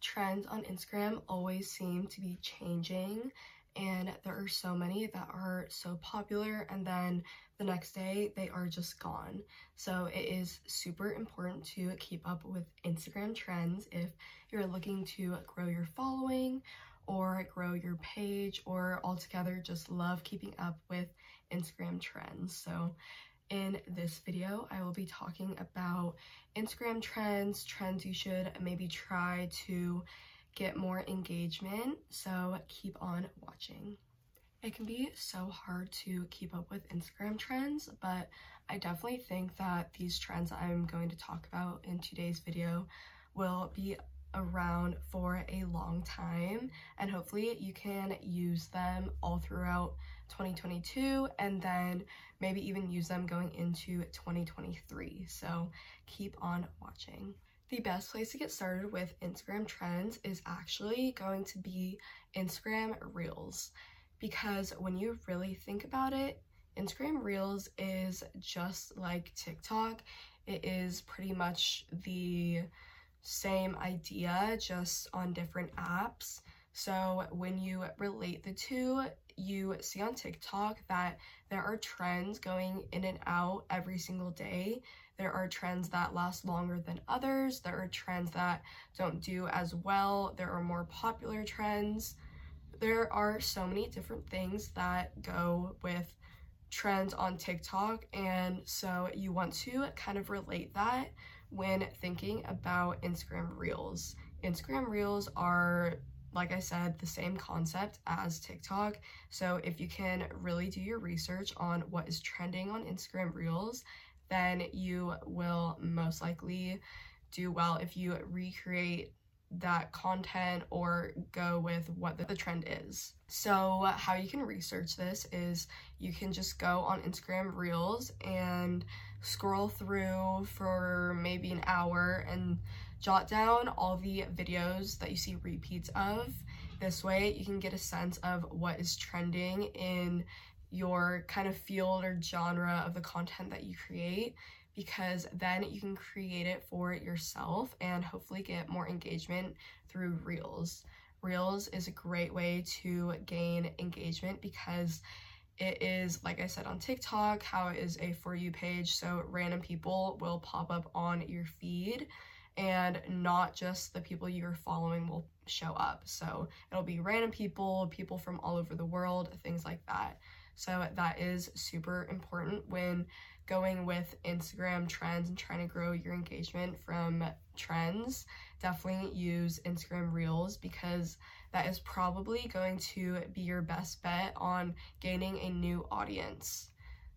trends on Instagram always seem to be changing and there are so many that are so popular and then the next day they are just gone. So it is super important to keep up with Instagram trends if you're looking to grow your following or grow your page or altogether just love keeping up with Instagram trends. So in this video, I will be talking about Instagram trends, trends you should maybe try to get more engagement. So keep on watching. It can be so hard to keep up with Instagram trends, but I definitely think that these trends I'm going to talk about in today's video will be around for a long time and hopefully you can use them all throughout 2022 and then maybe even use them going into 2023 so keep on watching the best place to get started with Instagram trends is actually going to be Instagram Reels because when you really think about it, Instagram Reels is just like TikTok. It is pretty much the same idea, just on different apps. So when you relate the two, you see on TikTok that there are trends going in and out every single day. There are trends that last longer than others. There are trends that don't do as well. There are more popular trends. There are so many different things that go with trends on TikTok. And so you want to kind of relate that when thinking about Instagram Reels. Instagram Reels are like I said, the same concept as TikTok. So if you can really do your research on what is trending on Instagram Reels, then you will most likely do well if you recreate that content or go with what the trend is. So, how you can research this is you can just go on Instagram Reels and scroll through for maybe an hour and jot down all the videos that you see repeats of. This way, you can get a sense of what is trending in your kind of field or genre of the content that you create because then you can create it for yourself and hopefully get more engagement through Reels. Reels is a great way to gain engagement because it is, like I said on TikTok, how it is a For You page. So random people will pop up on your feed and not just the people you're following will show up. So it'll be random people, people from all over the world, things like that. So that is super important when going with Instagram trends and trying to grow your engagement from trends, definitely use Instagram Reels because that is probably going to be your best bet on gaining a new audience.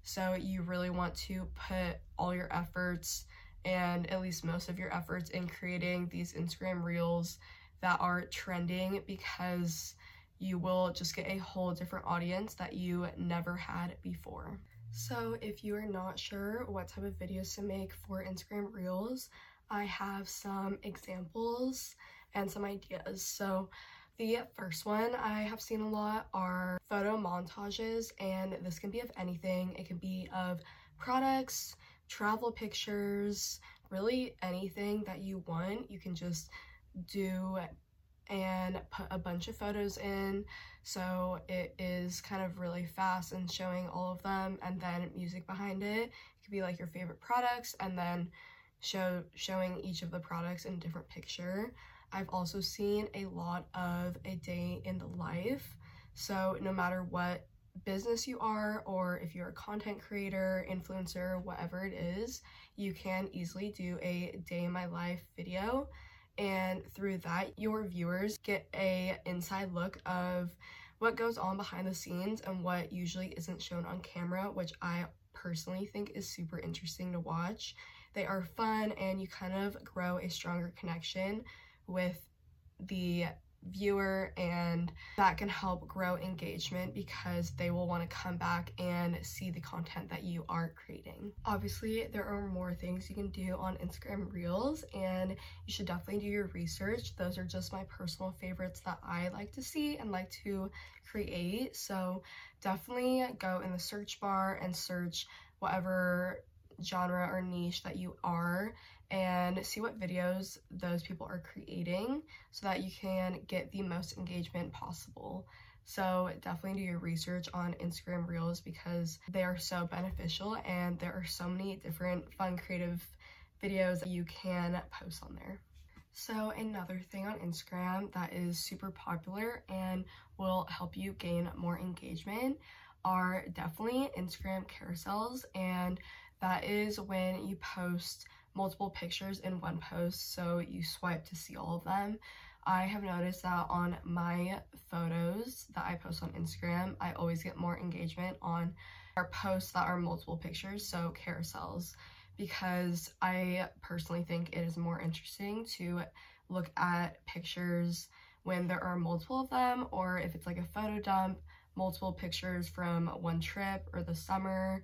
So you really want to put all your efforts and at least most of your efforts in creating these Instagram Reels that are trending because you will just get a whole different audience that you never had before. So if you are not sure what type of videos to make for Instagram Reels, I have some examples and some ideas. So the first one I have seen a lot are photo montages, and this can be of anything. It can be of products, travel pictures, really anything that you want. You can just do and put a bunch of photos in so it is kind of really fast and showing all of them and then music behind it. It could be like your favorite products and then show showing each of the products in a different picture. I've also seen a lot of a day in the life. So no matter what business you are or if you're a content creator, influencer, whatever it is, you can easily do a day in my life video and through that your viewers get a inside look of what goes on behind the scenes and what usually isn't shown on camera which i personally think is super interesting to watch. They are fun and you kind of grow a stronger connection with the viewer and that can help grow engagement because they will want to come back and see the content that you are creating. Obviously, there are more things you can do on Instagram Reels and you should definitely do your research. Those are just my personal favorites that I like to see and like to create. So definitely go in the search bar and search whatever genre or niche that you are and see what videos those people are creating so that you can get the most engagement possible. So definitely do your research on Instagram Reels because they are so beneficial and there are so many different fun creative videos that you can post on there. So another thing on Instagram that is super popular and will help you gain more engagement are definitely Instagram carousels and that is when you post multiple pictures in one post so you swipe to see all of them. I have noticed that on my photos that I post on Instagram, I always get more engagement on our posts that are multiple pictures, so carousels, because I personally think it is more interesting to look at pictures when there are multiple of them or if it's like a photo dump, multiple pictures from one trip or the summer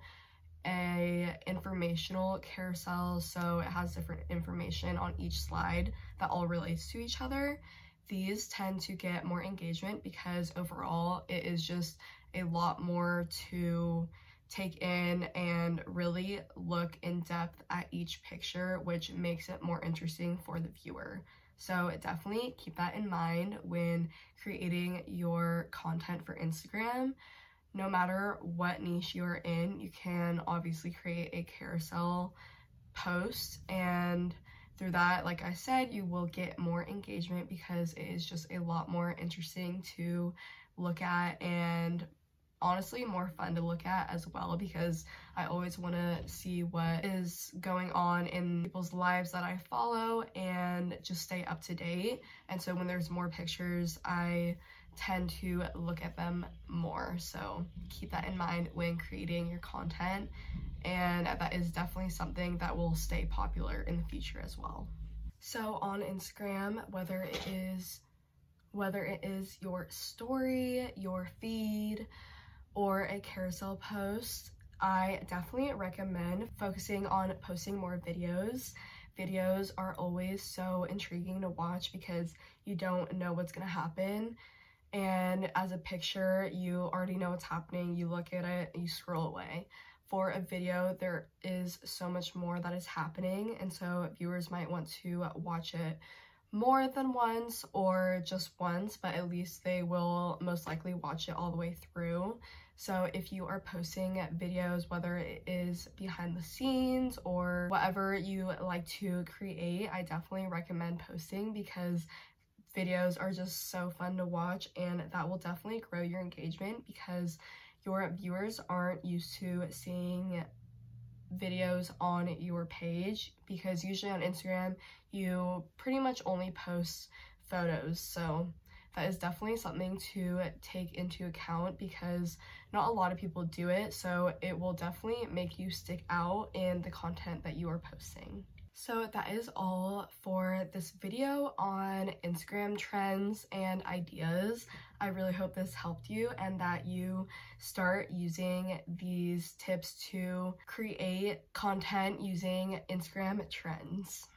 a informational carousel so it has different information on each slide that all relates to each other. These tend to get more engagement because overall it is just a lot more to take in and really look in depth at each picture which makes it more interesting for the viewer. So definitely keep that in mind when creating your content for Instagram no matter what niche you're in, you can obviously create a carousel post and through that, like I said, you will get more engagement because it is just a lot more interesting to look at and honestly more fun to look at as well because I always want to see what is going on in people's lives that I follow and just stay up to date. And so when there's more pictures, I tend to look at them more. So keep that in mind when creating your content. And that is definitely something that will stay popular in the future as well. So on Instagram, whether it is whether it is your story, your feed, or a carousel post, I definitely recommend focusing on posting more videos. Videos are always so intriguing to watch because you don't know what's going to happen and as a picture you already know what's happening. You look at it you scroll away. For a video there is so much more that is happening. And so viewers might want to watch it more than once or just once but at least they will most likely watch it all the way through. So if you are posting videos whether it is behind the scenes or whatever you like to create i definitely recommend posting because videos are just so fun to watch and that will definitely grow your engagement because your viewers aren't used to seeing videos on your page because usually on Instagram you pretty much only post photos so that is definitely something to take into account because not a lot of people do it so it will definitely make you stick out in the content that you are posting. So that is all for this video on Instagram trends and ideas. I really hope this helped you and that you start using these tips to create content using Instagram trends.